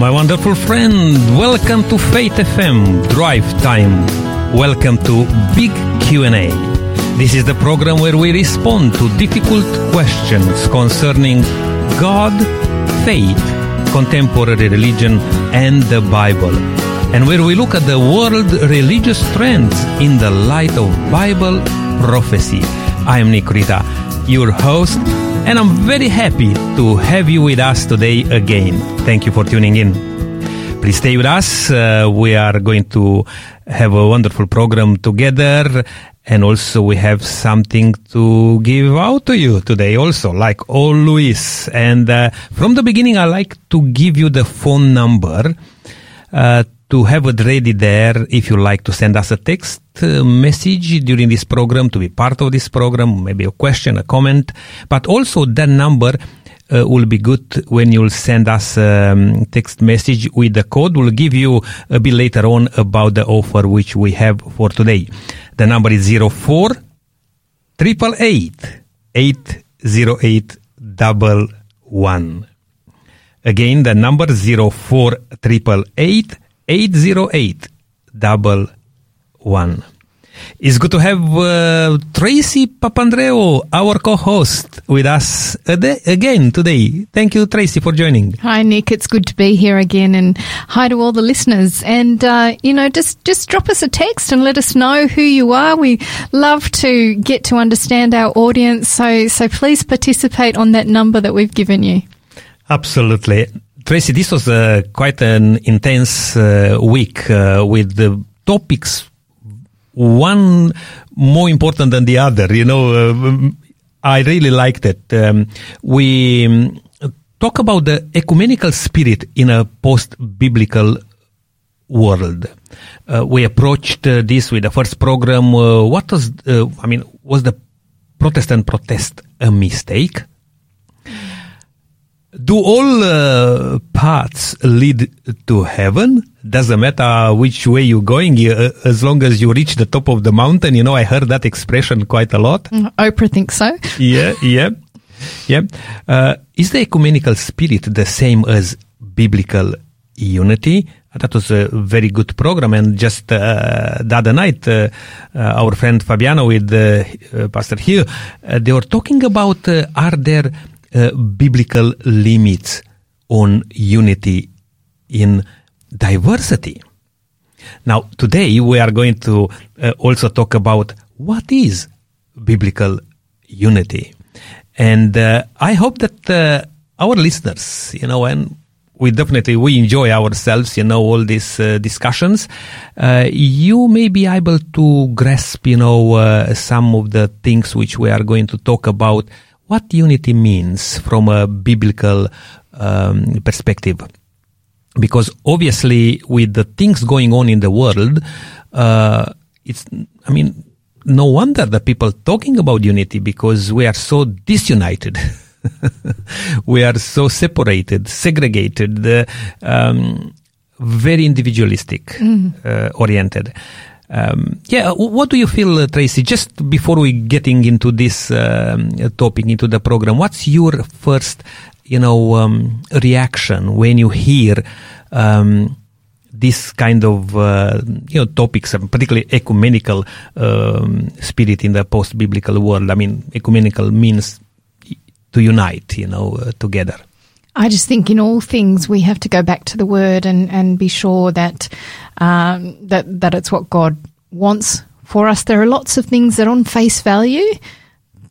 my wonderful friend. Welcome to Faith FM Drive Time. Welcome to Big Q&A. This is the program where we respond to difficult questions concerning God, faith, contemporary religion, and the Bible. And where we look at the world religious trends in the light of Bible prophecy. I am Nick Rita, your host, and I'm very happy to have you with us today again. Thank you for tuning in. Please stay with us. Uh, we are going to have a wonderful program together. And also we have something to give out to you today also, like always. And uh, from the beginning, I like to give you the phone number uh, to have it ready there if you like to send us a text uh, message during this program to be part of this program, maybe a question, a comment, but also that number uh, will be good when you'll send us a um, text message with the code. We'll give you a bit later on about the offer which we have for today. The number is 04 888 808 one. Again, the number 04 888 808 double one. It's good to have uh, Tracy Papandreou, our co-host, with us again today. Thank you, Tracy, for joining. Hi, Nick. It's good to be here again, and hi to all the listeners. And uh, you know, just just drop us a text and let us know who you are. We love to get to understand our audience, so so please participate on that number that we've given you. Absolutely. Tracy, this was uh, quite an intense uh, week uh, with the topics, one more important than the other. You know, uh, I really liked it. Um, we um, talk about the ecumenical spirit in a post-biblical world. Uh, we approached uh, this with the first program. what was, I mean, was the Protestant protest a mistake? Do all uh, paths lead to heaven? Doesn't matter which way you're going, uh, as long as you reach the top of the mountain. You know, I heard that expression quite a lot. Mm, Oprah thinks so. Yeah, yeah, yeah. Uh, is the ecumenical spirit the same as biblical unity? That was a very good program. And just uh, the other night, uh, uh, our friend Fabiano with Pastor Hugh, they were talking about are there uh, biblical limits on unity in diversity. Now, today we are going to uh, also talk about what is biblical unity. And uh, I hope that uh, our listeners, you know, and we definitely we enjoy ourselves, you know, all these uh, discussions. Uh, you may be able to grasp, you know, some of the things which we are going to talk about what unity means from a biblical um, perspective. Because obviously, with the things going on in the world, uh, it's, I mean, no wonder that people talking about unity because we are so disunited. we are so separated, segregated, uh, um, very individualistic mm. uh, oriented. Um, yeah, what do you feel, uh, Tracy? Just before we getting into this um, topic, into the program, what's your first, you know, um, reaction when you hear um, this kind of uh, you know topics, particularly ecumenical um, spirit in the post-biblical world? I mean, ecumenical means to unite, you know, uh, together. I just think in all things we have to go back to the word and, and be sure that um, that that it's what God wants for us. There are lots of things that, on face value,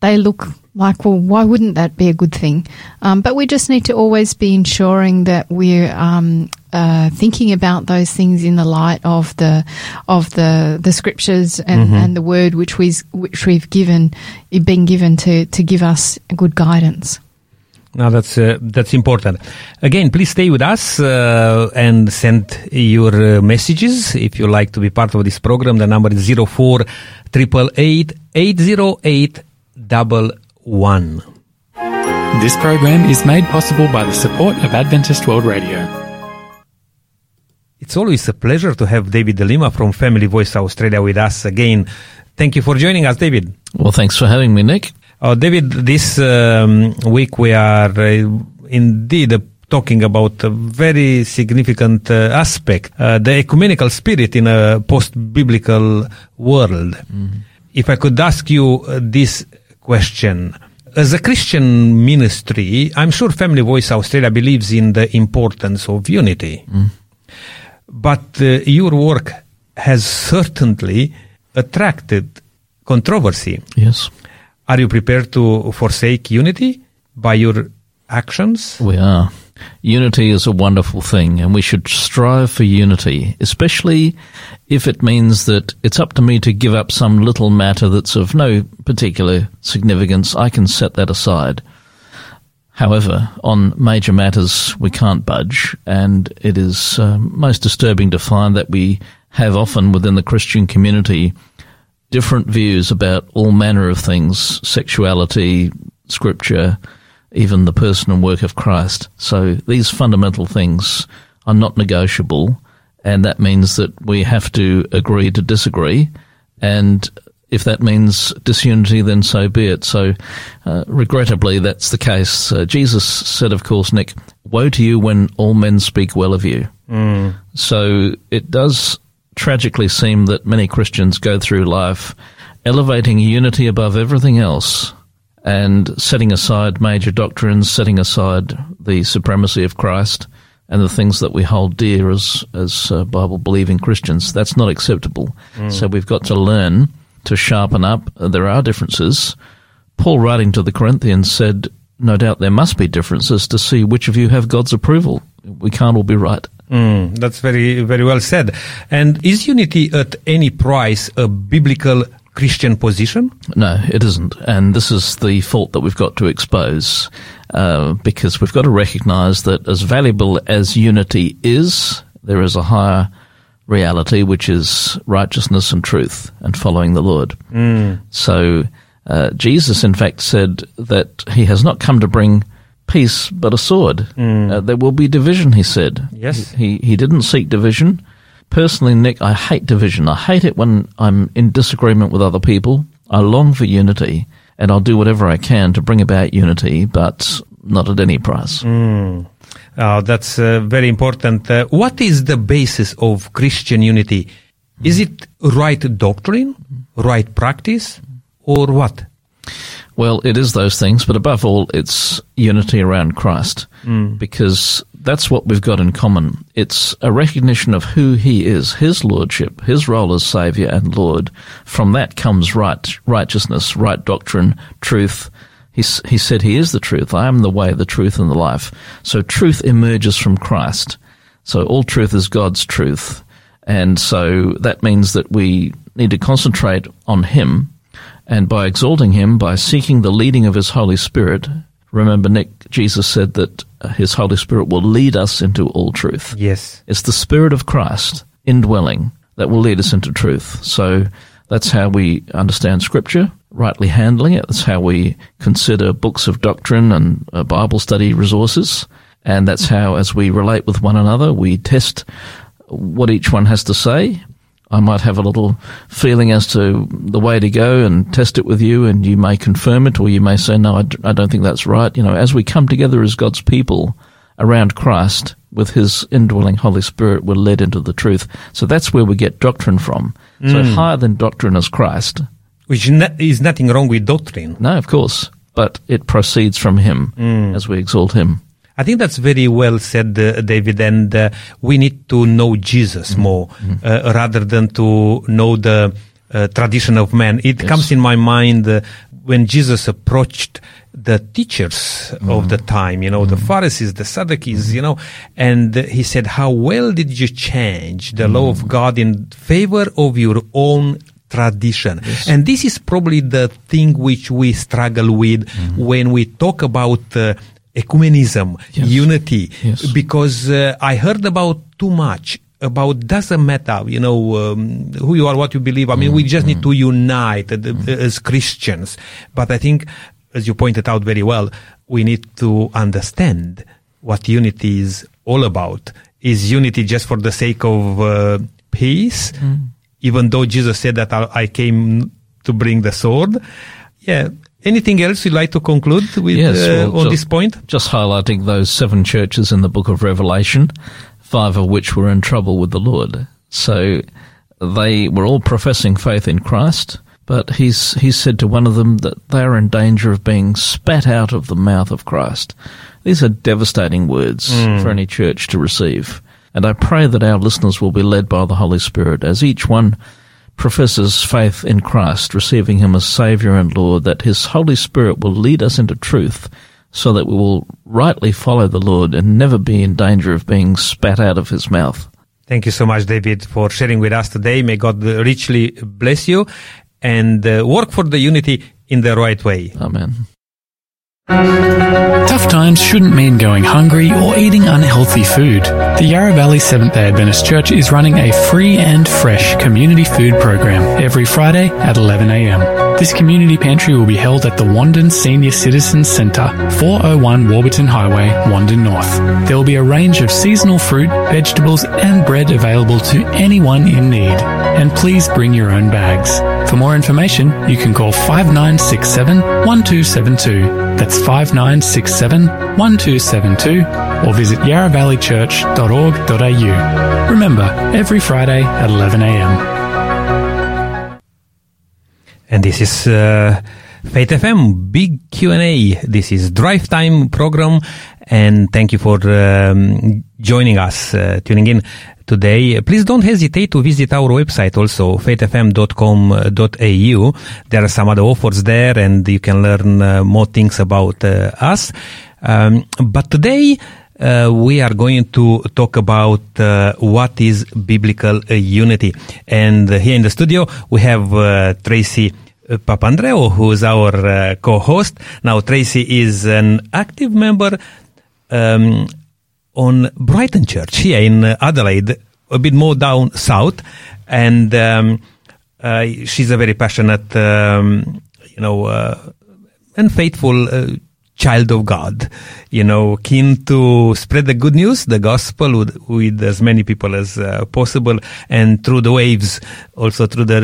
they look like, well, why wouldn't that be a good thing? Um, but we just need to always be ensuring that we're um, uh, thinking about those things in the light of the of the the scriptures and, mm-hmm. and the word which we which we've given been given to to give us good guidance. Now that's uh, that's important. Again, please stay with us uh, and send your uh, messages if you like to be part of this program. The number is zero four triple eight eight zero eight double one. This program is made possible by the support of Adventist World Radio. It's always a pleasure to have David De Lima from Family Voice Australia with us again. Thank you for joining us, David. Well, thanks for having me, Nick. Oh, David, this um, week we are uh, indeed talking about a very significant uh, aspect, uh, the ecumenical spirit in a post-biblical world. If I could ask you uh, this question, as a Christian ministry, I'm sure Family Voice Australia believes in the importance of unity. But uh, your work has certainly attracted controversy. Yes, Are you prepared to forsake unity by your actions? we are. Unity is a wonderful thing, and we should strive for unity, especially if it means that it's up to me to give up some little matter that's of no particular significance. I can set that aside. However, on major matters, we can't budge, and it is um, most disturbing to find that we have often within the Christian community different views about all manner of things sexuality, scripture, even the person and work of Christ. So these fundamental things are not negotiable, and that means that we have to agree to disagree. And if that means disunity, then so be it. So, uh, regrettably, that's the case. Uh, Jesus said, of course, Nick, woe to you when all men speak well of you. So it does tragically seem that many Christians go through life elevating unity above everything else and setting aside major doctrines, setting aside the supremacy of Christ and the things that we hold dear as as uh, Bible believing Christians. That's not acceptable. So we've got to learn to sharpen up. There are differences. Paul, writing to the Corinthians, said, "No doubt there must be differences to see which of you have God's approval. We can't all be right." Mm, that's very, very well said. And is unity at any price a biblical Christian position? No, it isn't. And this is the fault that we've got to expose uh, because we've got to recognize that as valuable as unity is, there is a higher reality, which is righteousness and truth and following the Lord. So uh, Jesus, in fact, said that he has not come to bring peace but a sword. Uh, there will be division, he said. Yes. He, he didn't seek division. Personally, Nick, I hate division. I hate it when I'm in disagreement with other people. I long for unity, and I'll do whatever I can to bring about unity, but not at any price. Uh, that's uh, very important. Uh, what is the basis of Christian unity? Is it right doctrine, right practice, or what? Well, it is those things, but above all, it's unity around Christ, mm. because that's what we've got in common. It's a recognition of who He is, His lordship, His role as Saviour and Lord. From that comes right righteousness, right doctrine, truth. He, he said He is the truth. I am the way, the truth, and the life. So truth emerges from Christ. So all truth is God's truth. And so that means that we need to concentrate on Him and by exalting him, by seeking the leading of his Holy Spirit, remember, Nick, Jesus said that uh, his Holy Spirit will lead us into all truth. Yes. It's the Spirit of Christ indwelling that will lead us into truth. So that's how we understand Scripture, rightly handling it. That's how we consider books of doctrine and uh, Bible study resources. And that's how, as we relate with one another, we test what each one has to say. I might have a little feeling as to the way to go and test it with you, and you may confirm it, or you may say, No, I, d- I don't think that's right. You know, as we come together as God's people around Christ with His indwelling Holy Spirit, we're led into the truth. So that's where we get doctrine from. So mm. higher than doctrine is Christ. Which is nothing wrong with doctrine. No, of course, but it proceeds from Him mm. as we exalt Him. I think that's very well said, uh, David. And uh, we need to know Jesus more uh, rather than to know the uh, tradition of man. It comes in my mind uh, when Jesus approached the teachers of the time, you know, the Pharisees, the Sadducees, you know, and he said, How well did you change the law of God in favor of your own tradition. And this is probably the thing which we struggle with when we talk about uh, ecumenism, Yes. unity, Yes. because uh, I heard about too much about doesn't matter, you know, um, who you are, what you believe. I mean, we just need to unite uh, as Christians. But I think, as you pointed out very well, we need to understand what unity is all about. Is unity just for the sake of uh, peace? Even though Jesus said that I, I came to bring the sword. Yeah, anything else you'd like to conclude with Yes, uh, well, on ju- this point? Just highlighting those seven churches in the book of Revelation, five of which were in trouble with the Lord. So they were all professing faith in Christ, but he's, he said to one of them that they are in danger of being spat out of the mouth of Christ. These are devastating words for any church to receive. And I pray that our listeners will be led by the Holy Spirit as each one professes faith in Christ, receiving Him as Saviour and Lord, that His Holy Spirit will lead us into truth so that we will rightly follow the Lord and never be in danger of being spat out of His mouth. Thank you so much, David, for sharing with us today. May God richly bless you and uh, work for the unity in the right way. Amen. Tough times shouldn't mean going hungry or eating unhealthy food. The Yarra Valley Seventh day Adventist Church is running a free and fresh community food program every Friday at 11am. This community pantry will be held at the Wandin Senior Citizens Centre, 401 Warburton Highway, Wandin North. There will be a range of seasonal fruit, vegetables, and bread available to anyone in need. And please bring your own bags. For more information, you can call 5967 1272. That's 5967 1272 or visit yarravalleychurch.org.au. Remember, every Friday at 11am. And this is uh, Faith FM Big Q&A. This is Drive Time program and thank you for um, joining us, uh, tuning in today. Please don't hesitate to visit our website also, faithfm.com.au. There are some other offers there and you can learn uh, more things about uh, us. Um, but today, uh, we are going to talk about uh, what is biblical uh, unity. And here in the studio, we have uh, Tracy uh, Papandreou, who is our co-host. Now, Tracy is an active member um, on Brighton Church here in Adelaide, a bit more down south, and um, she's a very passionate, um, you know, and faithful child of God. You know, keen to spread the good news, the gospel, with, with as many people as uh, possible, and through the waves, also through the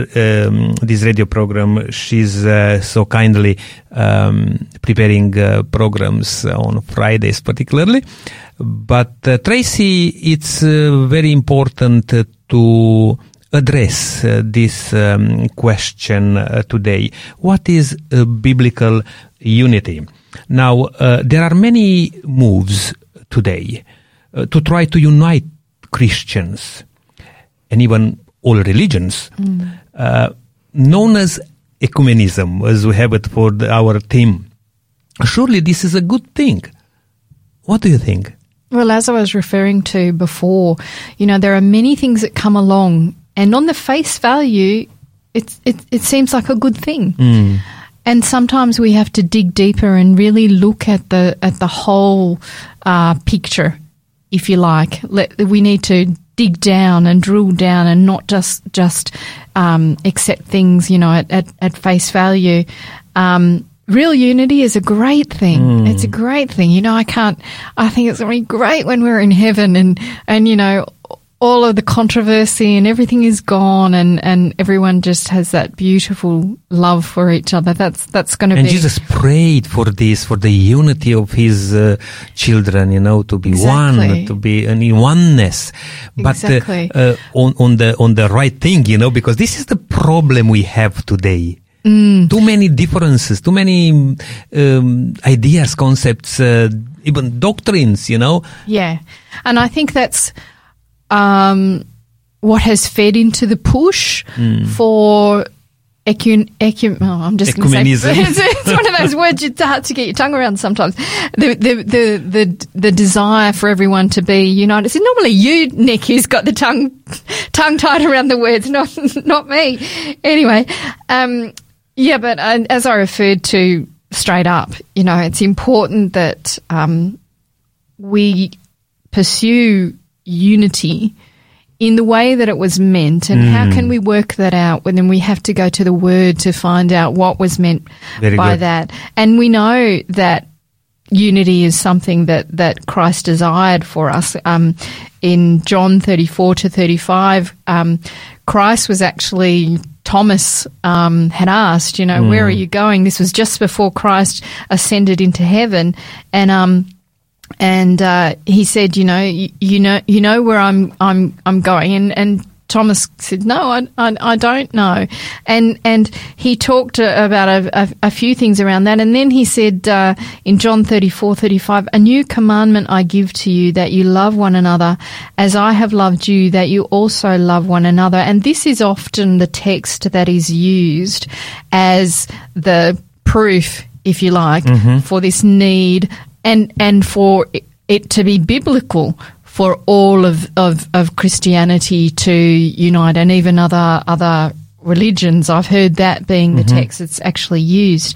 um, this radio program, she's uh, so kindly um, preparing uh, programs on Fridays, particularly. But uh, Tracy, it's uh, very important to address uh, this um, question uh, today. What is biblical unity? Now, uh, there are many moves today uh, to try to unite Christians and even all religions, uh, known as ecumenism, as we have it for the, our theme. Surely this is a good thing. What do you think? Well, as I was referring to before, you know, there are many things that come along, and on the face value, it's, it, it seems like a good thing. And sometimes we have to dig deeper and really look at the at the whole uh, picture, if you like. Let, we need to dig down and drill down, and not just just um, accept things, you know, at, at, at face value. Um, real unity is a great thing. It's a great thing. You know, I can't. I think it's going to be great when we're in heaven, and and you know, all of the controversy and everything is gone, and and everyone just has that beautiful love for each other. That's that's going to be. And. Jesus prayed for this, for the unity of his uh, children, you know, to be Exactly. one, to be in oneness. But uh, Exactly. uh, on, on the on the right thing, you know, because this is the problem we have today. Mm. Too many differences, too many um, ideas, concepts, uh, even doctrines, you know. Yeah, and I think that's um, what has fed into the push for ecun. ecun oh, I'm just gonna say- Ecumenism. it's, one of those words it's hard to get your tongue around sometimes. The the the the, the desire for everyone to be united. So normally you, Nick, who's got the tongue tongue tied around the words, not not me. Anyway, um, yeah, but uh, as I referred to straight up, you know, it's important that um, we pursue unity in the way that it was meant and how can we work that out when then we have to go to the word to find out what was meant Very by good. that and we know that unity is something that that Christ desired for us um, in John 34 to 35 um, Christ was actually Thomas um, had asked, you know, Hmm. where are you going? This was just before Christ ascended into heaven, and um, and uh, he said, you know, you, you know, you know where I'm, I'm, I'm going, and and Thomas said, no, I, I, I don't know, and and he talked uh, about a, a, a few things around that, and then he said uh, in John 34, 35, a new commandment I give to you that you love one another as I have loved you, that you also love one another, and this is often the text that is used as the proof, if you like, for this need and and for it- to be biblical for all of, of, of Christianity to unite and even other other religions. I've heard that being the text that's actually used.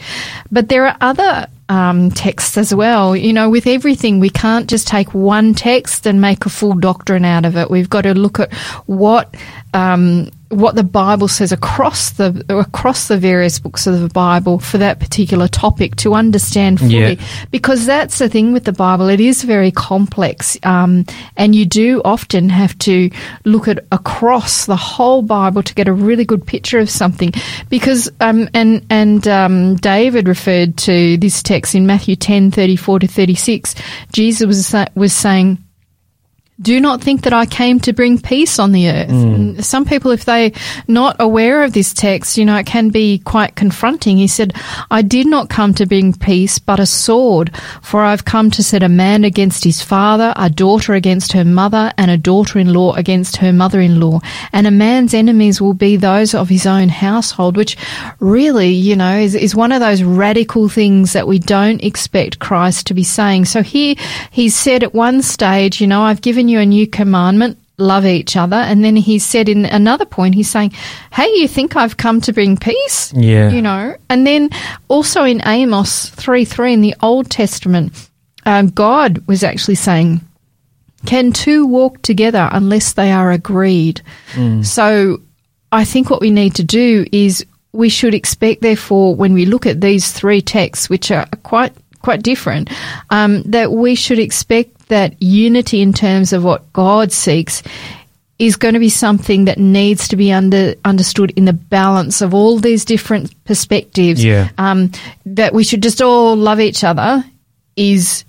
But there are other um, texts as well. You know, with everything, we can't just take one text and make a full doctrine out of it. We've got to look at what um, what the Bible says across the across the various books of the Bible for that particular topic to understand fully. Yeah. Because that's the thing with the Bible; it is very complex, um, and you do often have to look at across the whole Bible to get a really good picture of something. Because um, and and um, David referred to this text in Matthew ten thirty four to thirty six. Jesus was was saying do not think that I came to bring peace on the earth. Mm. And Some people, if they're not aware of this text, you know, it can be quite confronting. He said, I did not come to bring peace, but a sword, for I've come to set a man against his father, a daughter against her mother, and a daughter-in-law against her mother-in-law. And a man's enemies will be those of his own household, which really, you know, is, is one of those radical things that we don't expect Christ to be saying. So here, he said at one stage, you know, I've given you a new commandment. Love each other. And then he said in another point, he's saying, Hey, you think I've come to bring peace? Yeah. You know, and then also in Amos 3 3 in the Old Testament, um, God was actually saying, can two walk together unless they are agreed? So I think what we need to do is we should expect, therefore, when we look at these three texts, which are quite quite different, um, that we should expect that unity in terms of what God seeks is going to be something that needs to be under understood in the balance of all these different perspectives. Yeah. Um, that we should just all love each other is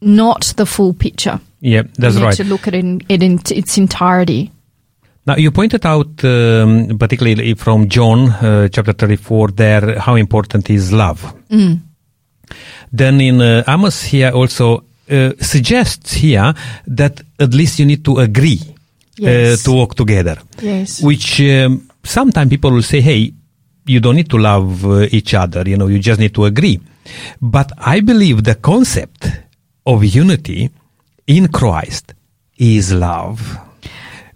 not the full picture. Yeah, that's we need right. to look at it in, it in its entirety. Now, you pointed out, um, particularly from John uh, chapter 34, there how important is love. Then in uh, Amos here also uh, suggests here that at least you need to agree Yes. uh, to work together. Yes. Which um, sometimes people will say, hey, you don't need to love uh, each other, you know, you just need to agree. But I believe the concept of unity in Christ is love.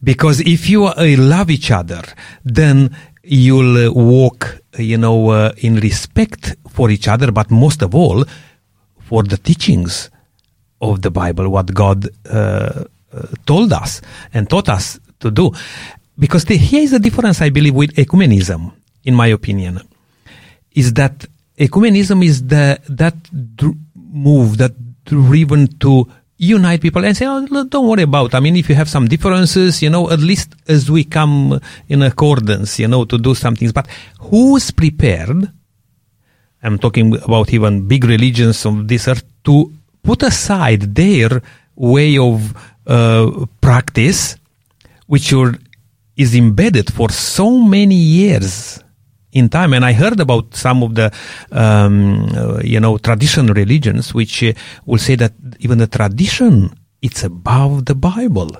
Because if you uh, love each other, then you'll walk, you know, uh, in respect for each other, but most of all, for the teachings of the Bible, what God uh, uh, told us and taught us to do. Because the, here is the difference, I believe, with ecumenism, in my opinion, is that ecumenism is the that dr- move that driven to unite people and say, oh, don't worry about. I mean, if you have some differences, you know, at least as we come in accordance, you know, to do some things. But who's prepared? I'm talking about even big religions of this earth to put aside their way of uh, practice, which are, is embedded for so many years in time. And I heard about some of the, um, uh, you know, traditional religions, which uh, will say that even the tradition it's above the Bible.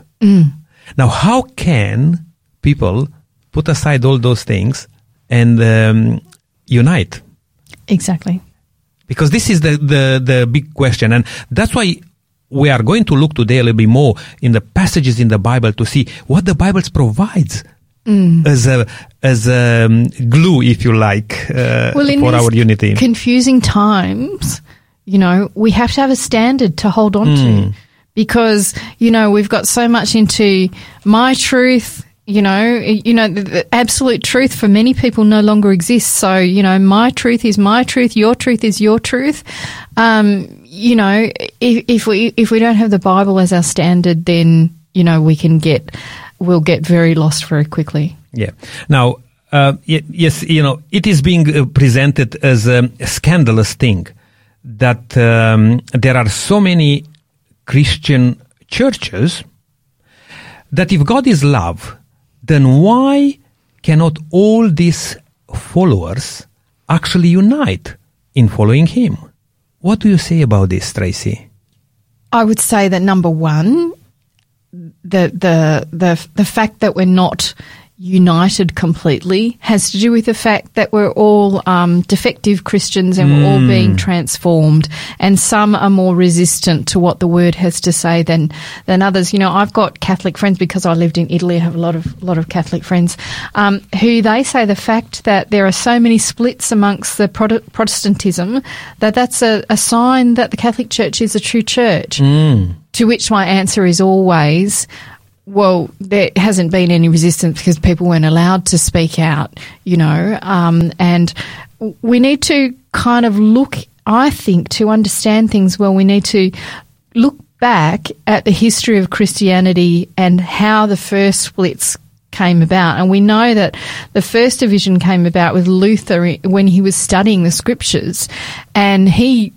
Now, how can people put aside all those things and um, unite? Exactly. Because this is the, the, the big question and that's why we are going to look today a little bit more in the passages in the bible to see what the bible provides as a as a um, glue if you like uh, Well, for our unity. confusing times, you know, we have to have a standard to hold on to. Because, you know, we've got so much into my truth. You know, you know, the, absolute truth for many people no longer exists. So, you know, my truth is my truth. Your truth is your truth. Um, you know, if, if we if we don't have the Bible as our standard, then you know we can get we'll get very lost very quickly. Yeah. Now, uh, yes, you know, it is being uh, presented as a scandalous thing that um, there are so many Christian churches that if God is love, then why cannot all these followers actually unite in following Him? What do you say about this, Tracy? I would say that number one, the the the the fact that we're not united completely has to do with the fact that we're all um, defective Christians and we're all being transformed, and some are more resistant to what the word has to say than than others. You know, I've got Catholic friends because I lived in Italy. I have a lot of lot of Catholic friends um, who they say the fact that there are so many splits amongst the Prote- Protestantism that that's a, a sign that the Catholic Church is a true church. To which my answer is always, well, there hasn't been any resistance because people weren't allowed to speak out, you know, um, and we need to kind of look, I think, to understand things well, we need to look back at the history of Christianity and how the first splits came about. And we know that the first division came about with Luther when he was studying the scriptures and he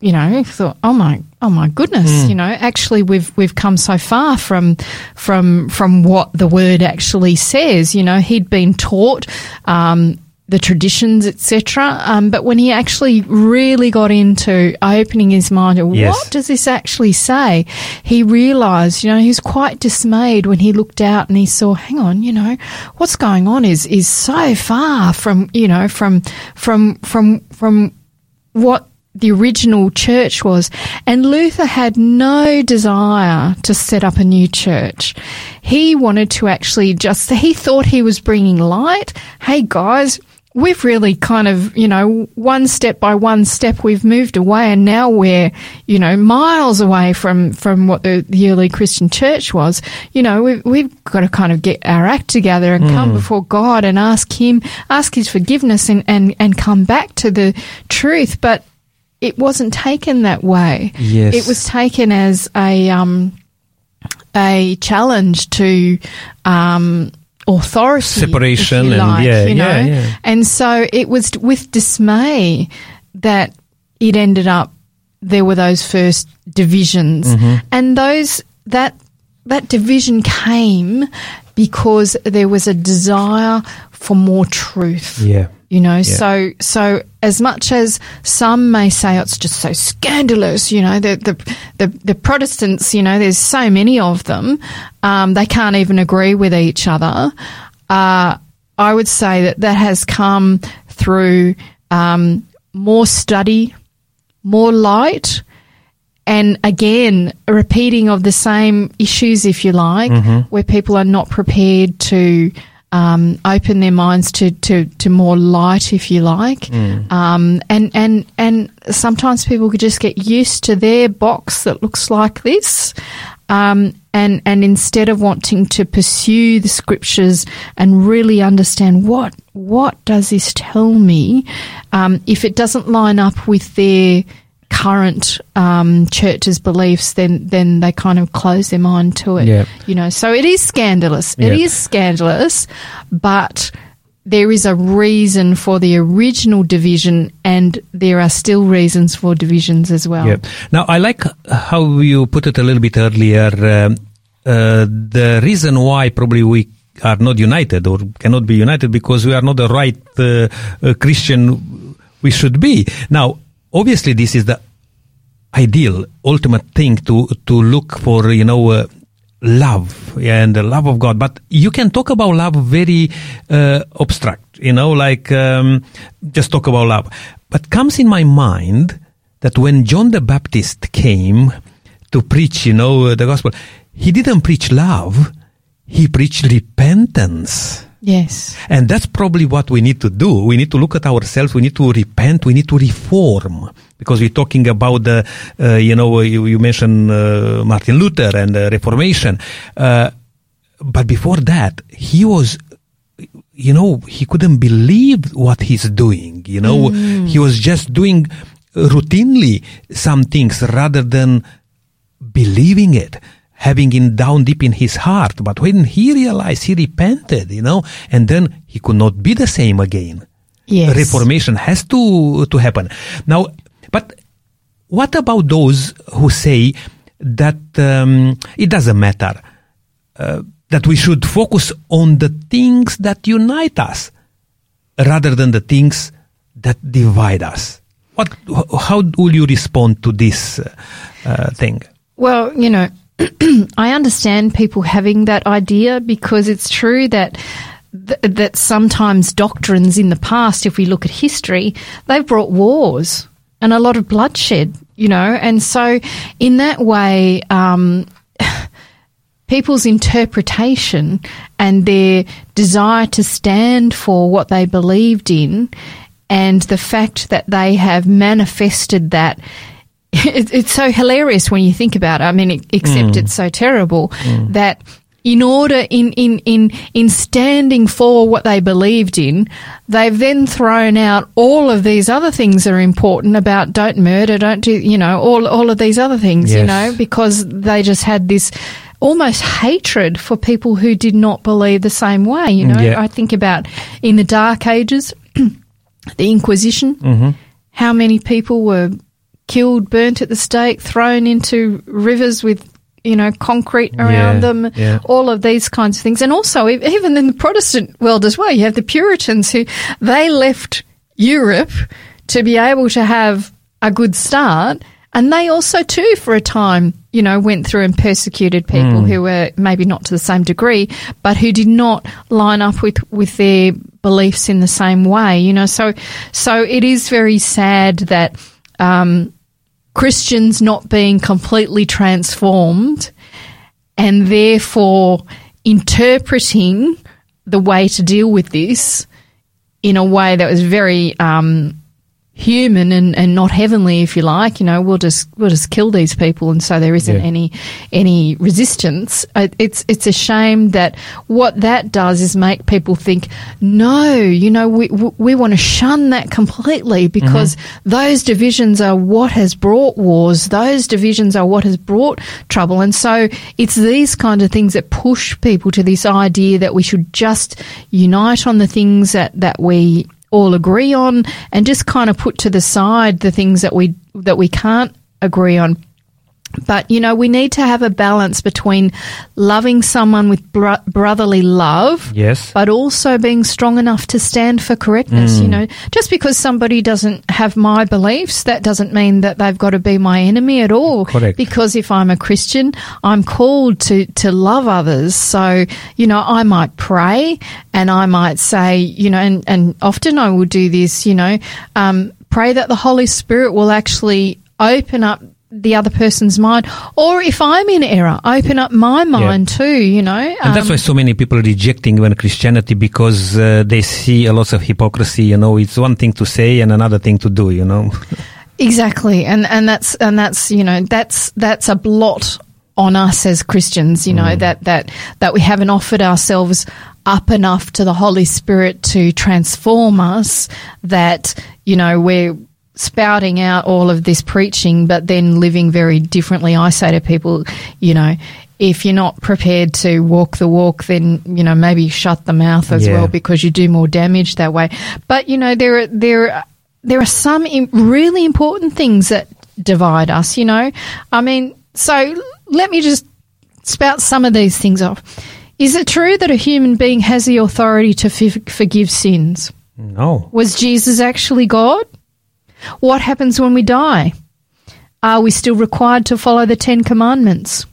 you know, thought, oh my, oh my goodness, you know, actually we've we've come so far from from from what the word actually says. You know, he'd been taught um, the traditions, etc. Um, but when he actually really got into opening his mind, to Yes. what does this actually say? He realised, you know, he was quite dismayed when he looked out and he saw, hang on, you know, what's going on is is so far from you know from from from from what the original church was. And Luther had no desire to set up a new church. He wanted to actually just, he thought he was bringing light. Hey guys, we've really kind of, you know, one step by one step, we've moved away and now we're, you know, miles away from, from what the, the early Christian church was. You know, we've, we've got to kind of get our act together and come hmm. before God and ask Him, ask His forgiveness and, and, and come back to the truth. But it wasn't taken that way. Yes. It was taken as a, um, a challenge to, um, authority, Separation and- yeah, you know? yeah, yeah. And so it was with dismay that it ended up there were those first divisions, Mm-hmm. and those that that division came because there was a desire for more truth. Yeah. You know, so so as much as some may say oh, it's just so scandalous, you know, the the the, the Protestants, you know, there's so many of them, um, they can't even agree with each other. Uh, I would say that that has come through um, more study, more light, and again, a repeating of the same issues, if you like, where people are not prepared to um, open their minds to, to, to more light, if you like. Um, and, and, and sometimes people could just get used to their box that looks like this. Um, and, and instead of wanting to pursue the scriptures and really understand what, what does this tell me, um, if it doesn't line up with their current um, church's beliefs, then then they kind of close their mind to it. Yeah. You know, so it is scandalous. It Yeah. is scandalous, but there is a reason for the original division, and there are still reasons for divisions as well. Yeah. Now, I like how you put it a little bit earlier. Um, uh, the reason why probably we are not united or cannot be united because we are not the right uh, uh, Christian we should be. Now, obviously, this is the ideal, ultimate thing to to look for. You know. Uh, love and the love of God. But you can talk about love very uh, abstract, you know, like um, just talk about love. But comes in my mind that when John the Baptist came to preach, you know, the gospel, he didn't preach love, he preached repentance. Yes. And that's probably what we need to do. We need to look at ourselves. We need to repent. We need to reform because we're talking about the, uh, you know, you, you mentioned uh, Martin Luther and the Reformation. Uh, but before that, he was, you know, he couldn't believe what he's doing. You know, he was just doing routinely some things rather than believing it. Having in down deep in his heart. But when he realized, he repented, you know, and then he could not be the same again. Yes. Reformation has to to happen. Now, but what about those who say that um, it doesn't matter? Uh, that we should focus on the things that unite us rather than the things that divide us. What, how will you respond to this uh, uh, thing? Well, you know, I understand people having that idea because it's true that th- that sometimes doctrines in the past, if we look at history, they've brought wars and a lot of bloodshed. You know, and so in that way, um, people's interpretation and their desire to stand for what they believed in and the fact that they have manifested that it, it's so hilarious when you think about it. I mean, except mm. it's so terrible mm. that in order in, in, in, in standing for what they believed in, they've then thrown out all of these other things that are important about don't murder, don't do, you know, all, all of these other things, you know, because they just had this almost hatred for people who did not believe the same way, you mm, know. Yeah. I think about in the Dark Ages, the Inquisition, mm-hmm. how many people were killed, burnt at the stake, thrown into rivers with you know concrete around Yeah, them, yeah. all of these kinds of things, and also even in the Protestant world as well, you have the Puritans who they left Europe to be able to have a good start. And they also, too, for a time, you know, went through and persecuted people who were maybe not to the same degree, but who did not line up with, with their beliefs in the same way, you know. So, so it is very sad that um, Christians not being completely transformed and therefore interpreting the way to deal with this in a way that was very um, human and, and not heavenly, if you like. You know, we'll just we'll just kill these people, and so there isn't Yeah. any any resistance. Uh, It's it's a shame that what that does is make people think, no, you know, we we, we want to shun that completely because those divisions are what has brought wars. Those divisions are what has brought trouble, and so it's these kind of things that push people to this idea that we should just unite on the things that that we all agree on and just kind of put to the side the things that we that we can't agree on but you know we need to have a balance between loving someone with bro- brotherly love Yes. but also being strong enough to stand for correctness you know just because somebody doesn't have my beliefs that doesn't mean that they've got to be my enemy at all Correct. because if i'm a christian i'm called to to love others so you know i might pray and i might say you know and and often i will do this you know um pray that the holy spirit will actually open up the other person's mind or if i'm in error open up my mind too you know And that's Um, why so many people are rejecting even Christianity because uh, they see a lot of hypocrisy. You know, it's one thing to say and another thing to do. You know. Exactly, and and that's and that's you know that's that's a blot on us as Christians. You know that that that we haven't offered ourselves up enough to the Holy Spirit to transform us. That you know we're spouting out all of this preaching, but then living very differently. I say to people, you know. If you're not prepared to walk the walk, then you know maybe shut the mouth as Yeah. well because you do more damage that way. But you know there are there are there are some really important things that divide us, you know. I mean, so let me just spout some of these things off. Is it true that a human being has the authority to f- forgive sins? No. Was Jesus actually God? What happens when we die? Are we still required to follow the Ten Commandments?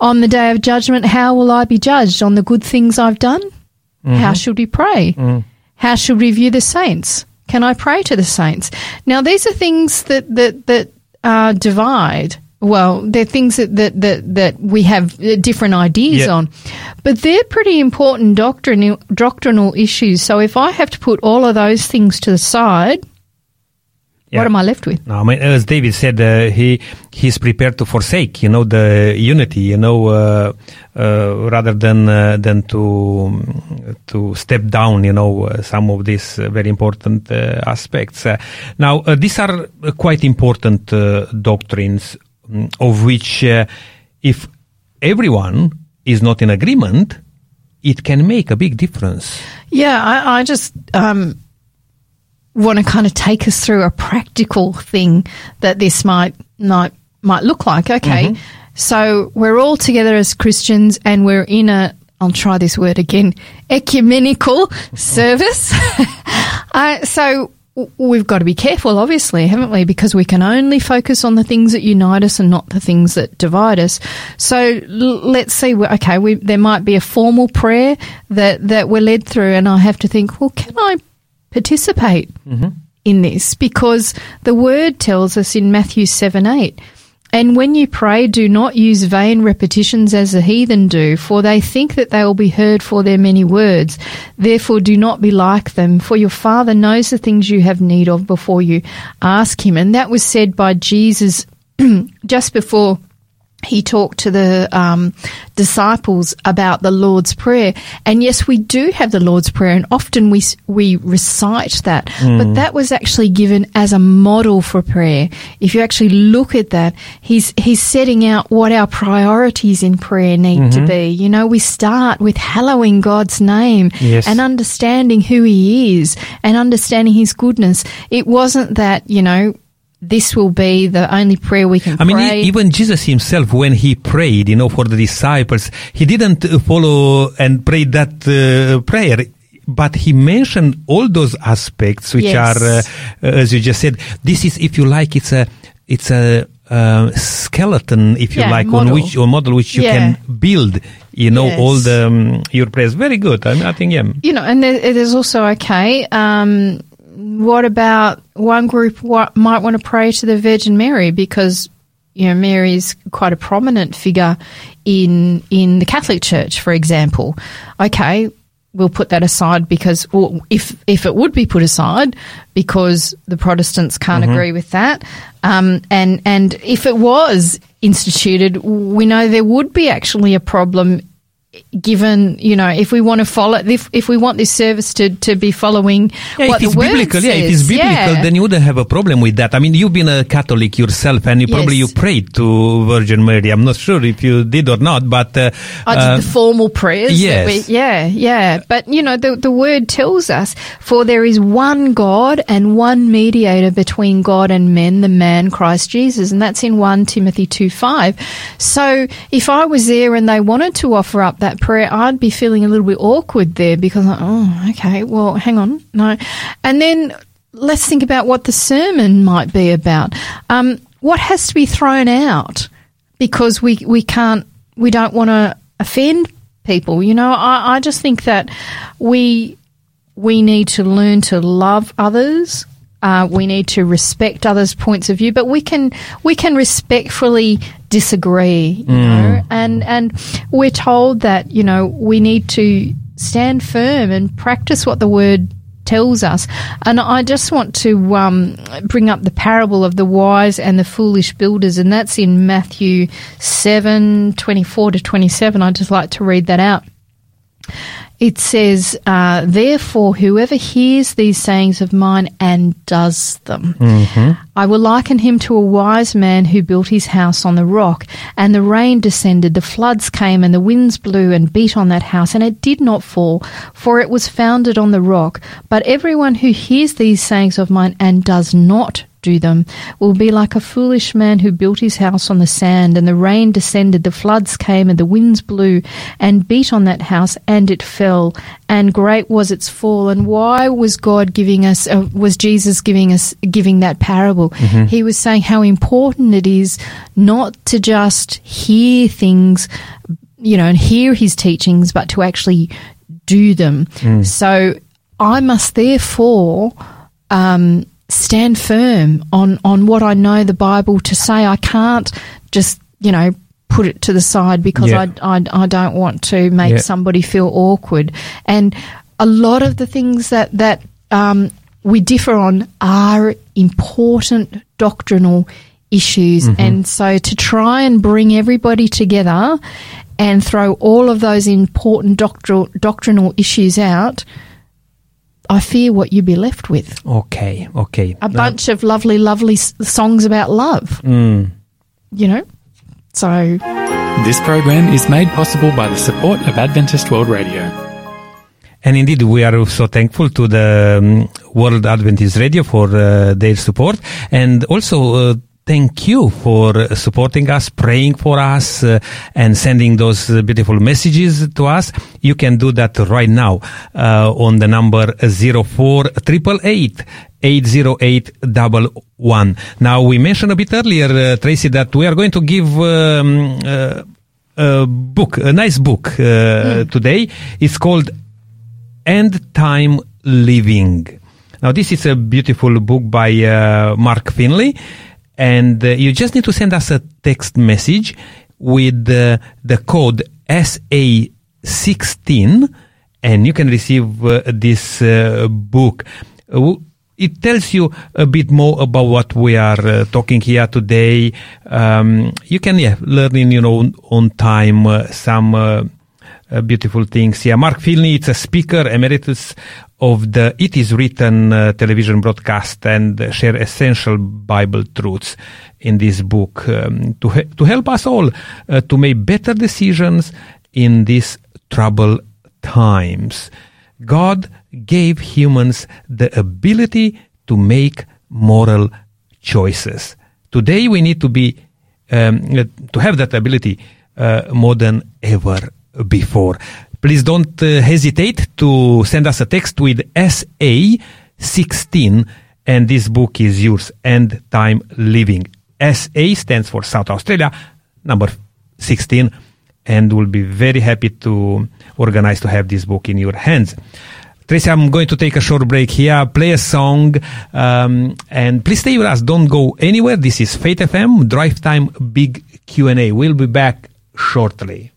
On the day of judgment, how will I be judged? On the good things I've done? How should we pray? How should we view the saints? Can I pray to the saints? Now, these are things that that that uh, divide. Well, they're things that that that, that we have uh, different ideas Yeah. on, but they're pretty important doctrinal doctrinal issues. So, if I have to put all of those things to the side, Yeah. what am I left with? No, I mean, as David said, uh, he he's prepared to forsake, you know, the unity, you know, uh, uh, rather than uh, than to to step down, you know, uh, some of these uh, very important uh, aspects. Uh, now, uh, these are quite important uh, doctrines, mm, of which, uh, if everyone is not in agreement, it can make a big difference. Yeah, I, I just um, want to kind of take us through a practical thing that this might might might look like. Okay, so we're all together as Christians, and we're in a I'll try this word again ecumenical service. uh, so we've got to be careful, obviously, haven't we? Because we can only focus on the things that unite us and not the things that divide us. So let's see. Okay, we, there might be a formal prayer that that we're led through, and I have to think, well, can I participate mm-hmm. in this? Because the word tells us in Matthew seven eight. And when you pray, do not use vain repetitions as the heathen do, for they think that they will be heard for their many words. Therefore, do not be like them, for your Father knows the things you have need of before you ask Him. And that was said by Jesus just before he talked to the um, disciples about the Lord's Prayer. And yes, we do have the Lord's Prayer, and often we we recite that. But that was actually given as a model for prayer. If you actually look at that, he's he's setting out what our priorities in prayer need to be. You know, we start with hallowing God's name Yes. and understanding who He is and understanding His goodness. It wasn't that you know. This will be the only prayer we can I mean, pray. even Jesus himself, when he prayed, you know, for the disciples, he didn't uh, follow and pray that uh, prayer. But he mentioned all those aspects, which Yes. are, uh, uh, as you just said, this is, if you like, it's a, it's a uh, skeleton, if you Yeah, like, on which or model which you Yeah. can build, you know, Yes. all the um, your prayers. Very good. I, mean, I think yeah. you know, and there, there's also okay. Um, what about one group? What might want to pray to the Virgin Mary because you know Mary is quite a prominent figure in in the Catholic Church, for example. Okay, we'll put that aside because or if if it would be put aside because the Protestants can't agree with that, um, and and if it was instituted, we know there would be actually a problem given you know if we want to follow if, if we want this service to, to be following Yeah, what if it's the word biblical, says, yeah, if it's biblical, yeah. then you wouldn't have a problem with that. I mean, you've been a Catholic yourself, and you probably you prayed to Virgin Mary. I'm not sure if you did or not, but uh, I did uh, the formal prayers. yes. we- yeah, yeah. But, you know, the, the word tells us, for there is one God and one mediator between God and men, the man Christ Jesus. And that's in 1 Timothy 2 5. So if I was there and they wanted to offer up that prayer, I'd be feeling a little bit awkward there because, oh, okay, well, hang on. No. And then let's think about what the sermon might be about. Um, what has to be thrown out? because we we can't we don't want to offend people. You know, I, I just think that we we need to learn to love others. Uh, we need to respect others' points of view, but we can we can respectfully disagree. You know, and and we're told that you know we need to stand firm and practice what the word tells us. And I just want to um, bring up the parable of the wise and the foolish builders, and that's in Matthew 7 24 to 27. I'd just like to read that out. It says, uh, Therefore, whoever hears these sayings of mine and does them, I will liken him to a wise man who built his house on the rock, and the rain descended, the floods came, and the winds blew and beat on that house, and it did not fall, for it was founded on the rock. But everyone who hears these sayings of mine and does not do them will be like a foolish man who built his house on the sand, and the rain descended, the floods came, and the winds blew and beat on that house, and it fell, and great was its fall. And why was God giving us, uh, was Jesus giving us, giving that parable? He was saying how important it is not to just hear things, you know, and hear his teachings, but to actually do them. So I must therefore, um, stand firm on, on what I know the Bible to say. I can't just, you know, put it to the side because Yeah. I, I, I don't want to make Yeah. somebody feel awkward. And a lot of the things that, that um, we differ on are important doctrinal issues. And so to try and bring everybody together and throw all of those important doctrinal, doctrinal issues out, I fear what you'd be left with Okay, okay. a bunch of lovely, lovely s- songs about love. Mm. You know, so This program is made possible by the support of Adventist World Radio. And indeed, we are so thankful to the um, World Adventist Radio for uh, their support and also uh, thank you for supporting us, praying for us, uh, and sending those uh, beautiful messages to us. You can do that right now uh, on the number 04888 80811. Now, we mentioned a bit earlier, uh, Tracy, that we are going to give um, uh, a book, a nice book uh, today. It's called End Time Living. Now, this is a beautiful book by uh, Mark Finley, and uh, you just need to send us a text message with uh, the code SA16, and you can receive uh, this uh, book. Uh, it tells you a bit more about what we are uh, talking here today. Um, you can yeah, learn in your own, own time some uh, beautiful things. Yeah, Mark Finley, it's a speaker emeritus of the It Is Written uh, television broadcast and share essential Bible truths in this book um, to, he- to help us all uh, to make better decisions in these troubled times. God gave humans the ability to make moral choices. Today we need to be um, to have that ability uh, more than ever before. Please don't uh, hesitate to send us a text with SA16 and this book is yours, End Time Living. SA stands for South Australia, number 16, and we'll be very happy to organize to have this book in your hands. Tracy, I'm going to take a short break here, play a song, um, and please stay with us. Don't go anywhere. This is Faith FM Drive Time Big Q&A. We'll be back shortly.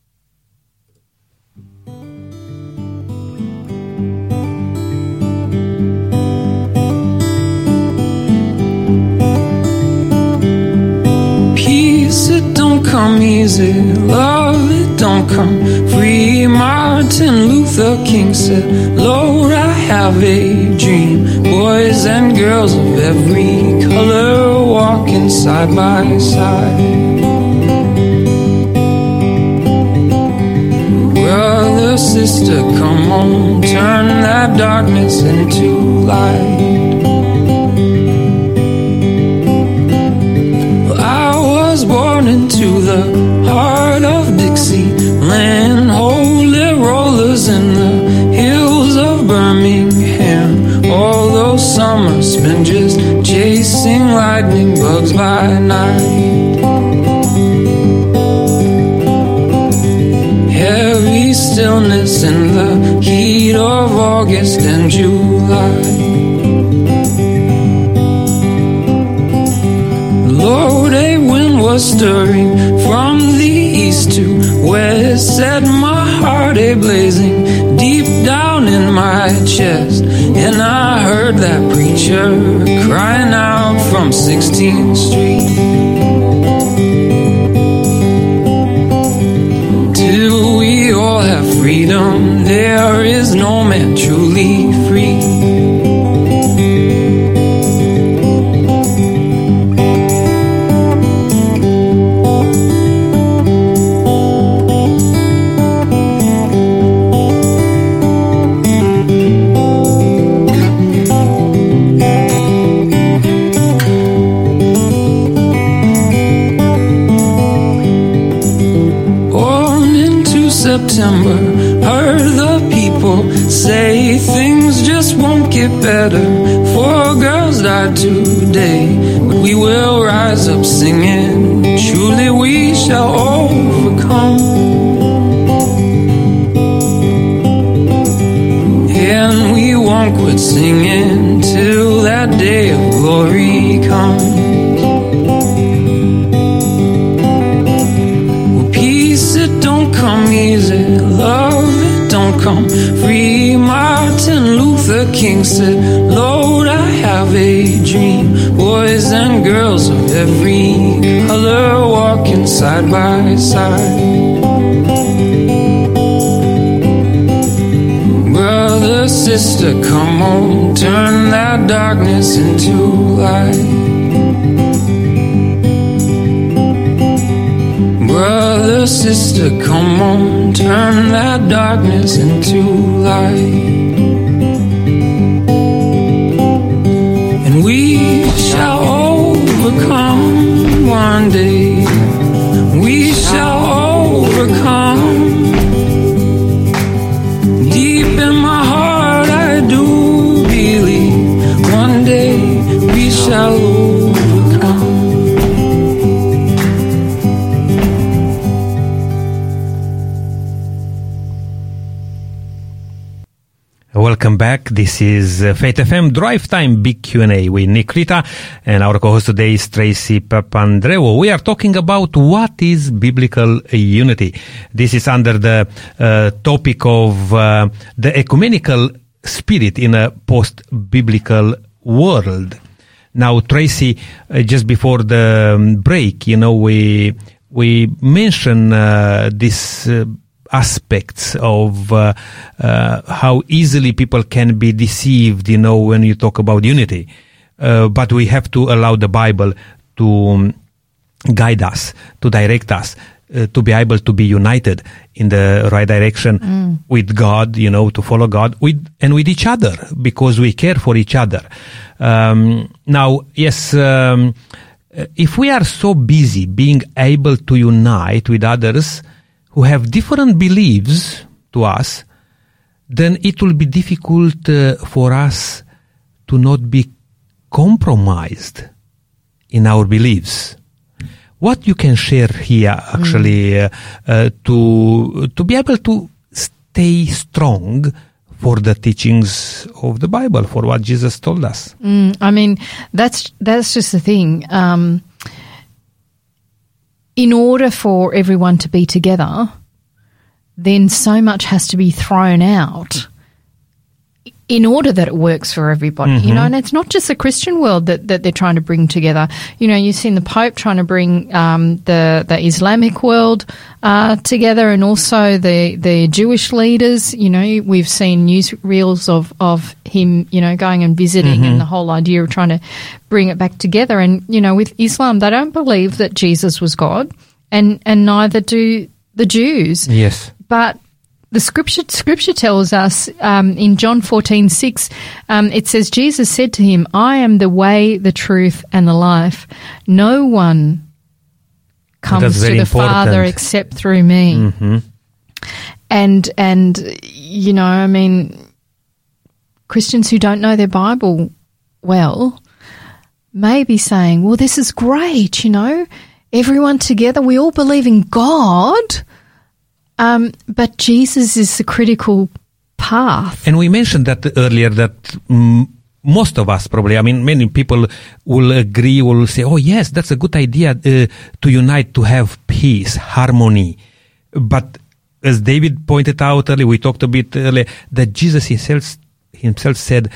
Come easy. Love, it don't come free. Martin Luther King said, Lord, I have a dream. Boys and girls of every color walking side by side. Brother, sister, come on, turn that darkness into light. Chasing lightning bugs by night. Heavy stillness in the heat of August and July. Lord, a wind was stirring from the east to west, set my heart a blazing deep down in my chest. And I heard that preacher crying out from 16th Street. Till we all have freedom, there is no man September, heard the people say things just won't get better. Four girls died today, but we will rise up singing. Truly, we shall overcome. And we won't quit singing till that day of glory comes. Come free. Martin Luther King said, Lord, I have a dream. Boys and girls of every color walking side by side. Brother, sister, come on, turn that darkness into light. Brother, sister, come on, turn that darkness into light. And we shall overcome one day. We shall overcome. Welcome back. This is uh, Faith FM Drive Time Big Q&A with Nick Rita and our co-host today is Tracy Papandreou. We are talking about what is biblical unity. This is under the uh, topic of uh, the ecumenical spirit in a post-biblical world. Now, Tracy, uh, just before the um, break, you know, we we mentioned uh, this uh, aspects of uh, uh, how easily people can be deceived, you know, when you talk about unity. Uh, but we have to allow the Bible to um, guide us, to direct us, uh, to be able to be united in the right direction with God, you know, to follow God with and with each other because we care for each other. Um, now, yes. Um, if we are so busy being able to unite with others who have different beliefs to us, then it will be difficult uh, for us to not be compromised in our beliefs. What you can share here, actually, uh, uh, to to be able to stay strong for the teachings of the Bible, for what Jesus told us. Mm, I mean, that's that's just the thing. Um, in order for everyone to be together, then so much has to be thrown out in order that it works for everybody. You know, and it's not just the Christian world that, that they're trying to bring together. You know, you've seen the Pope trying to bring um, the the Islamic world uh, together, and also the the Jewish leaders. You know, we've seen newsreels of of him, you know, going and visiting, and the whole idea of trying to bring it back together. And you know, with Islam, they don't believe that Jesus was God, and and neither do the Jews. Yes. But the scripture scripture tells us um, in John fourteen six, um, it says Jesus said to him, "I am the way, the truth, and the life. No one comes to the important. Father except through me." And and you know, I mean, Christians who don't know their Bible well may be saying, "Well, this is great, you know." Everyone together, we all believe in God. Um, but Jesus is the critical path. And we mentioned that earlier that mm, most of us probably, I mean, many people will agree, will say, oh, yes, that's a good idea uh, to unite, to have peace, harmony. But as David pointed out earlier, we talked a bit earlier, that Jesus himself, himself said,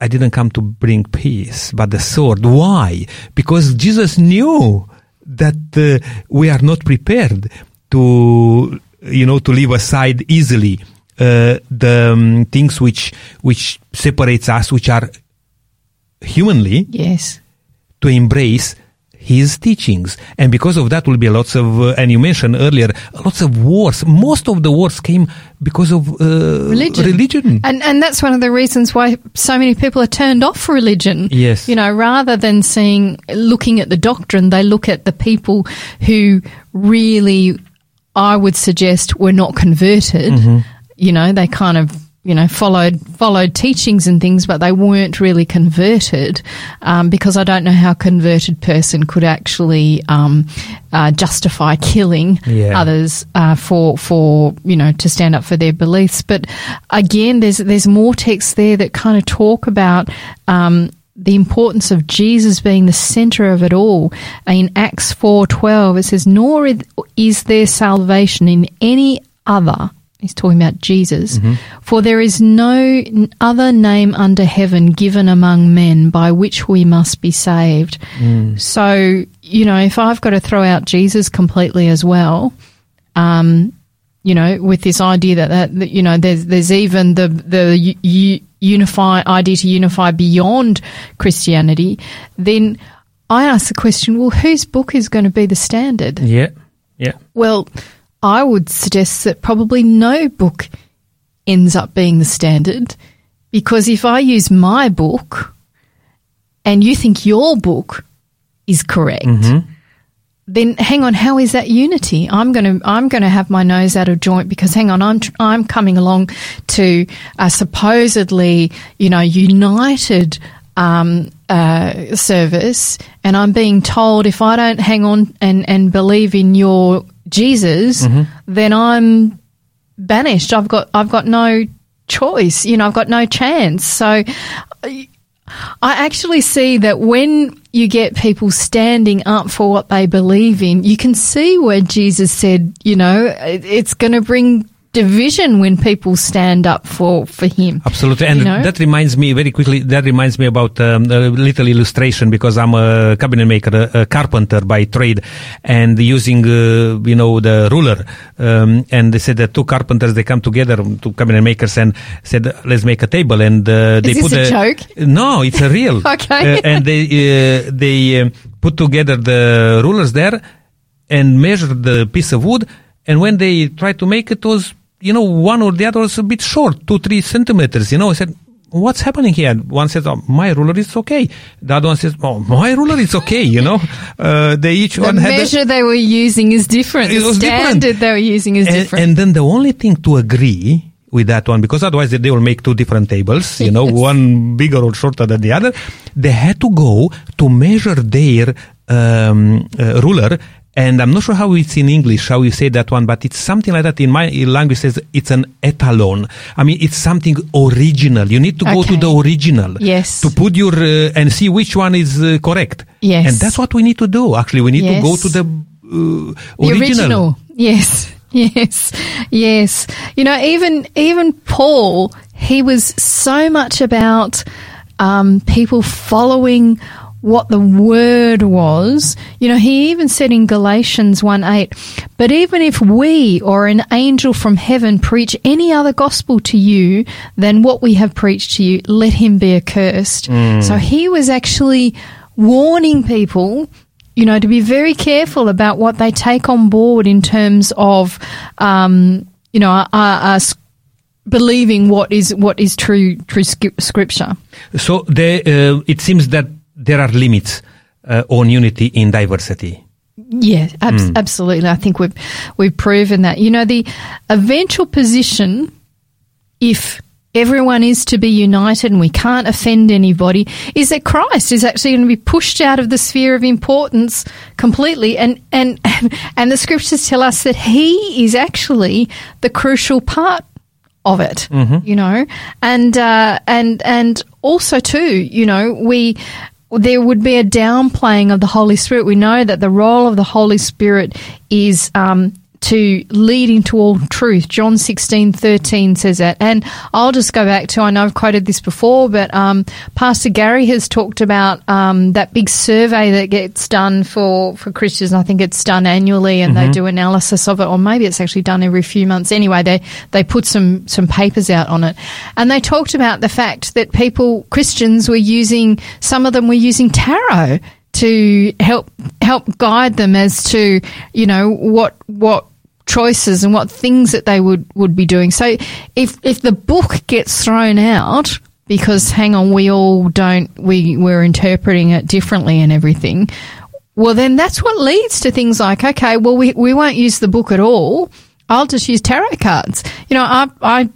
I didn't come to bring peace, but the sword. Why? Because Jesus knew that uh, we are not prepared to, you know, to leave aside easily uh, the um, things which which separates us, which are humanly, Yes. to embrace his teachings. And because of that will be lots of, uh, and you mentioned earlier, lots of wars. Most of the wars came because of uh, Religion. religion. And and that's one of the reasons why so many people are turned off religion. Yes. You know, rather than seeing looking at the doctrine, they look at the people who really I would suggest were not converted. You know, they kind of you know followed followed teachings and things, but they weren't really converted um, because I don't know how a converted person could actually um, uh, justify killing Yeah. others uh, for for you know to stand up for their beliefs. But again, there's there's more texts there that kind of talk about. Um, the importance of Jesus being the center of it all. In Acts 4:12 it says nor is there salvation in any other He's talking about Jesus. For there is no other name under heaven given among men by which we must be saved. So, you know, if I've got to throw out Jesus completely as well, um, you know, with this idea that, that, that you know, there's there's even the the u- unify idea to unify beyond Christianity, then I ask the question: Well, whose book is going to be the standard? Yeah. Yeah. Well, I would suggest that probably no book ends up being the standard because if I use my book and you think your book is correct, mm-hmm. Then hang on, how is that unity? I'm going to I'm going to have my nose out of joint because hang on, I'm tr- I'm coming along to a supposedly you know united um, uh, service, and I'm being told if I don't hang on and and believe in your Jesus, then I'm banished. I've got I've got no choice. You know, I've got no chance. So I actually see that when you get people standing up for what they believe in, you can see where Jesus said, you know, it's going to bring division when people stand up for for him. Absolutely, and You know? that reminds me very quickly. That reminds me about um, a little illustration because I'm a cabinet maker, a, a carpenter by trade, and using uh, you know the ruler. Um, and they said that two carpenters they come together, two cabinet makers, and said let's make a table. And uh, they this put a joke? No, it's a real. Okay. Uh, and they uh, they um put together the rulers there and measured the piece of wood. And when they tried to make it, was you know one or the other was a bit short, two three centimeters. You know, I said. What's happening here? One says, oh, "My ruler is okay." The other one says, "Oh, my ruler is okay." You know, uh, they each The one had a- measure they were using is different. It the was different. standard they were using is and, different. and then the only thing to agree with that one, because otherwise they will make two different tables, you know, Yes. one bigger or shorter than the other. They had to go to measure their um, uh, ruler. And I'm not sure how it's in English, how you say that one, but it's something like that. In my language, says it's an etalon. I mean, it's something original. You need to go to the original Yes. to put your uh, and see which one is uh, correct. Yes. and that's what we need to do. Actually, we need to go to the uh, The original. Yes. Yes. Yes. You know, even even Paul, he was so much about um, people following what the word was. You know, he even said in Galatians 1 8, but even if we or an angel from heaven preach any other gospel to you than what we have preached to you, let him be accursed. So he was actually warning people you know, to be very careful about what they take on board in terms of, um, you know, uh, uh, believing what is what is true true scripture. So there, uh, it seems that there are limits uh, on unity in diversity. Yeah, abs- absolutely. I think we've we've proven that. You know, the eventual position, if everyone is to be united and we can't offend anybody, is that Christ is actually going to be pushed out of the sphere of importance completely. And and and the scriptures tell us that He is actually the crucial part of it, you know, and uh, and and also too, you know, we there would be a downplaying of the Holy Spirit. We know that the role of the Holy Spirit is um, to lead into all truth. John sixteen thirteen says that. And I'll just go back to, I know I've quoted this before, but um, Pastor Gary has talked about um, that big survey that gets done for, for Christians. I think it's done annually and they do analysis of it, or maybe it's actually done every few months. Anyway, they, they put some, some papers out on it. And they talked about the fact that people, Christians, were using, some of them were using tarot to help help guide them as to you know what what choices and what things that they would would be doing. So if if the book gets thrown out because hang on we all don't we we're interpreting it differently and everything well then that's what leads to things like okay well we we won't use the book at all. I'll just use tarot cards. You know I I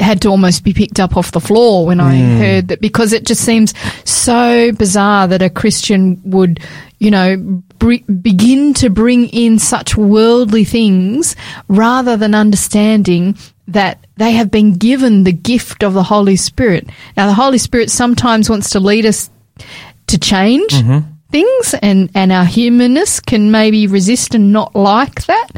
had to almost be picked up off the floor when I hmm. heard that because it just seems so bizarre that a Christian would, you know, br- begin to bring in such worldly things rather than understanding that they have been given the gift of the Holy Spirit. Now, the Holy Spirit sometimes wants to lead us to change things and, and our humanness can maybe resist and not like that.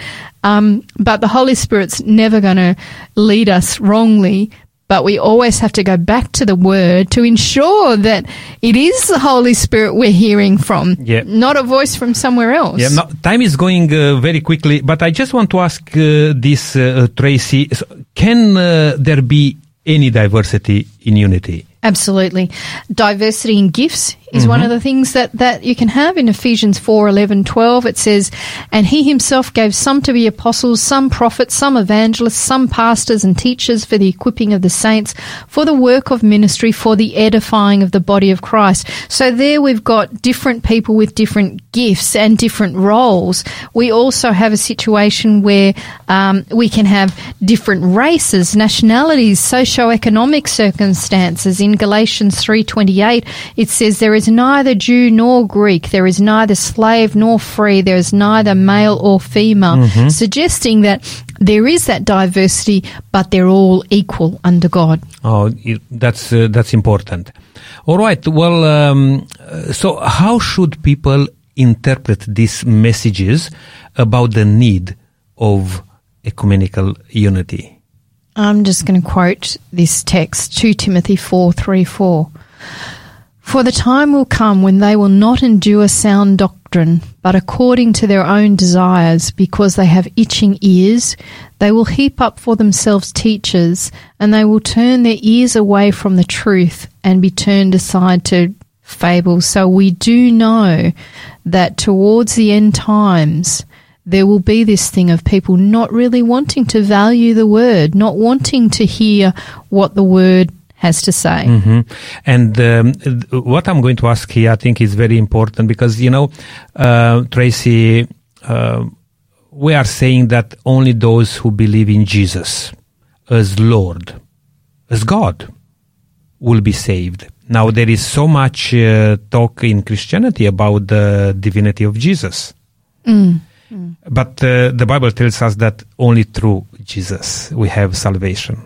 Um, but the Holy Spirit's never going to lead us wrongly. But we always have to go back to the Word to ensure that it is the Holy Spirit we're hearing from, Yeah. not a voice from somewhere else. Yeah, no, time is going uh, very quickly, but I just want to ask uh, this, uh, Tracy. So can uh, there be any diversity in unity? Absolutely. Diversity in gifts is one of the things that, that you can have in Ephesians 4 11, 12. It says, And he himself gave some to be apostles, some prophets, some evangelists, some pastors and teachers for the equipping of the saints, for the work of ministry, for the edifying of the body of Christ. So there we've got different people with different gifts and different roles. We also have a situation where um, we can have different races, nationalities, socio-economic circumstances. In Galatians 3:28, it says there is neither Jew nor Greek, there is neither slave nor free, there is neither male or female, suggesting that there is that diversity, but they're all equal under God. Oh, that's uh, that's important. All right. Well, um, uh, so how should people interpret these messages about the need of ecumenical unity? I'm just going to quote this text, 2 Timothy 4 3 4. For the time will come when they will not endure sound doctrine, but according to their own desires, because they have itching ears, they will heap up for themselves teachers, and they will turn their ears away from the truth and be turned aside to fables. So we do know that towards the end times, there will be this thing of people not really wanting to value the word, not wanting to hear what the word has to say. hmm And um, what I'm going to ask here, I think, is very important because you know, uh, Tracy, uh, we are saying that only those who believe in Jesus as Lord, as God, will be saved. Now there is so much uh, talk in Christianity about the divinity of Jesus. But uh, the Bible tells us that only through Jesus we have salvation.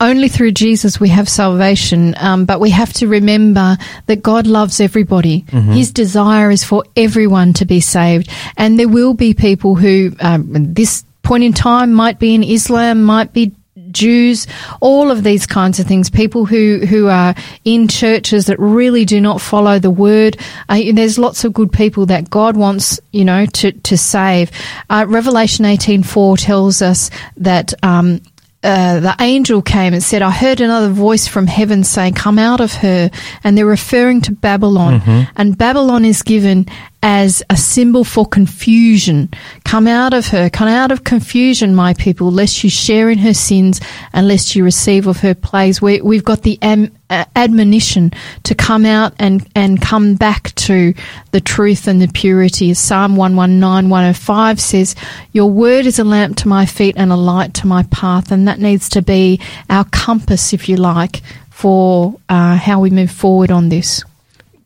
Only through Jesus we have salvation, um, but we have to remember that God loves everybody. His desire is for everyone to be saved, and there will be people who, um, this point in time, might be in Islam, might be Jews, all of these kinds of things. People who who are in churches that really do not follow the word. Uh, there's lots of good people that God wants, you know, to to save. Uh, Revelation eighteen four tells us that. Um, uh, the angel came and said, I heard another voice from heaven saying, Come out of her. And they're referring to Babylon. And Babylon is given as a symbol for confusion. Come out of her. Come out of confusion, my people, lest you share in her sins and lest you receive of her plagues. We, we've got the am, uh, admonition to come out and, and come back to the truth and the purity. Psalm 119, 105 says, Your word is a lamp to my feet and a light to my path. And that needs to be our compass, if you like, for uh, how we move forward on this.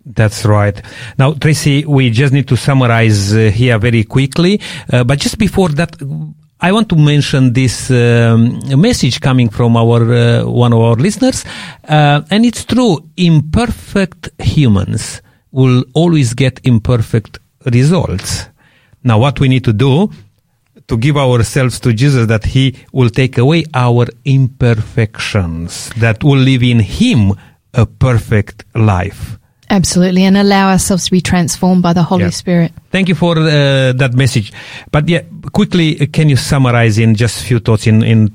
That's right. Now, Tracy, we just need to summarize uh, here very quickly. Uh, but just before that, I want to mention this um, message coming from our uh, one of our listeners, uh, and it's true. Imperfect humans will always get imperfect results. Now, what we need to do to give ourselves to Jesus, that He will take away our imperfections, that will live in Him a perfect life. Absolutely. And allow ourselves to be transformed by the Holy Yeah. Spirit. Thank you for uh, that message. But yeah, quickly, uh, can you summarize in just a few thoughts in, in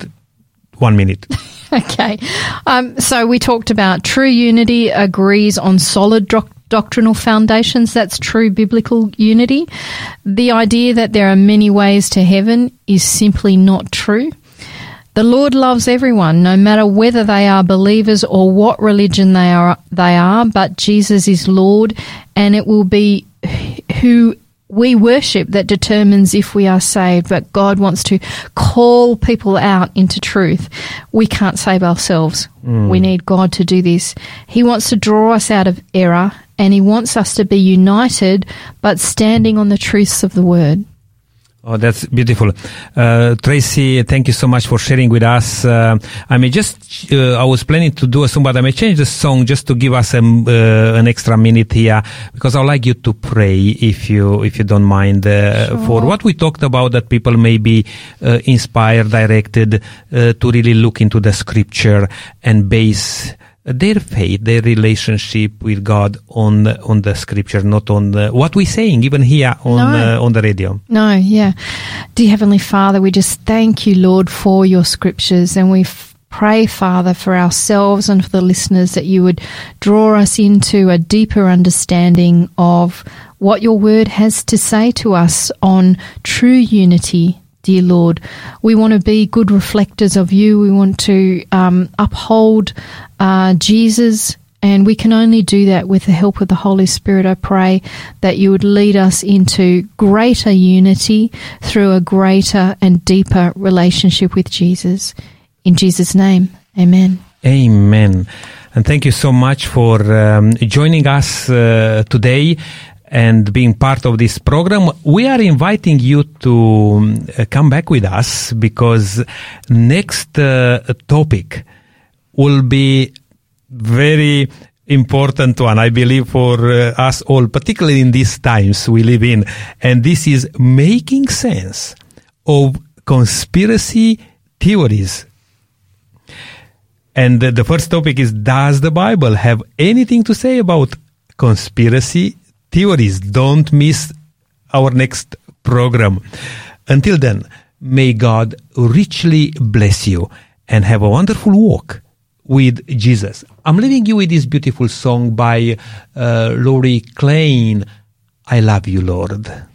one minute? Okay. Um, so we talked about true unity agrees on solid doc- doctrinal foundations. That's true biblical unity. The idea that there are many ways to heaven is simply not true. The Lord loves everyone, no matter whether they are believers or what religion they are, they are, but Jesus is Lord and it will be who we worship that determines if we are saved, but God wants to call people out into truth. We can't save ourselves. Mm. We need God to do this. He wants to draw us out of error and He wants us to be united, but standing on the truths of the Word. Oh, that's beautiful. Uh, Tracy, thank you so much for sharing with us. Uh, I may just, uh, I was planning to do a song, but I may change the song just to give us um, uh, an extra minute here because I'd like you to pray if you, if you don't mind, uh, for what we talked about that people may be uh, inspired, directed uh, to really look into the scripture and base their faith, their relationship with God on on the scripture, not on the, what we're saying, even here on No. uh, on the radio. No, yeah. Dear Heavenly Father, we just thank you, Lord, for your scriptures and we f- pray, Father, for ourselves and for the listeners that you would draw us into a deeper understanding of what your word has to say to us on true unity. Dear Lord, we want to be good reflectors of you. We want to um, uphold uh, Jesus and we can only do that with the help of the Holy Spirit. I pray that you would lead us into greater unity through a greater and deeper relationship with Jesus. In Jesus' name, amen. Amen. And thank you so much for um, joining us uh, today and being part of this program. We are inviting you to um, come back with us because next uh, topic will be very important one, I believe, for uh, us all, particularly in these times we live in. And this is making sense of conspiracy theories. And the, the first topic is Does the Bible have anything to say about conspiracy theories? Don't miss our next program. Until then, may God richly bless you and have a wonderful walk with Jesus. I'm leaving you with this beautiful song by uh, Laurie Klein. I love you, Lord.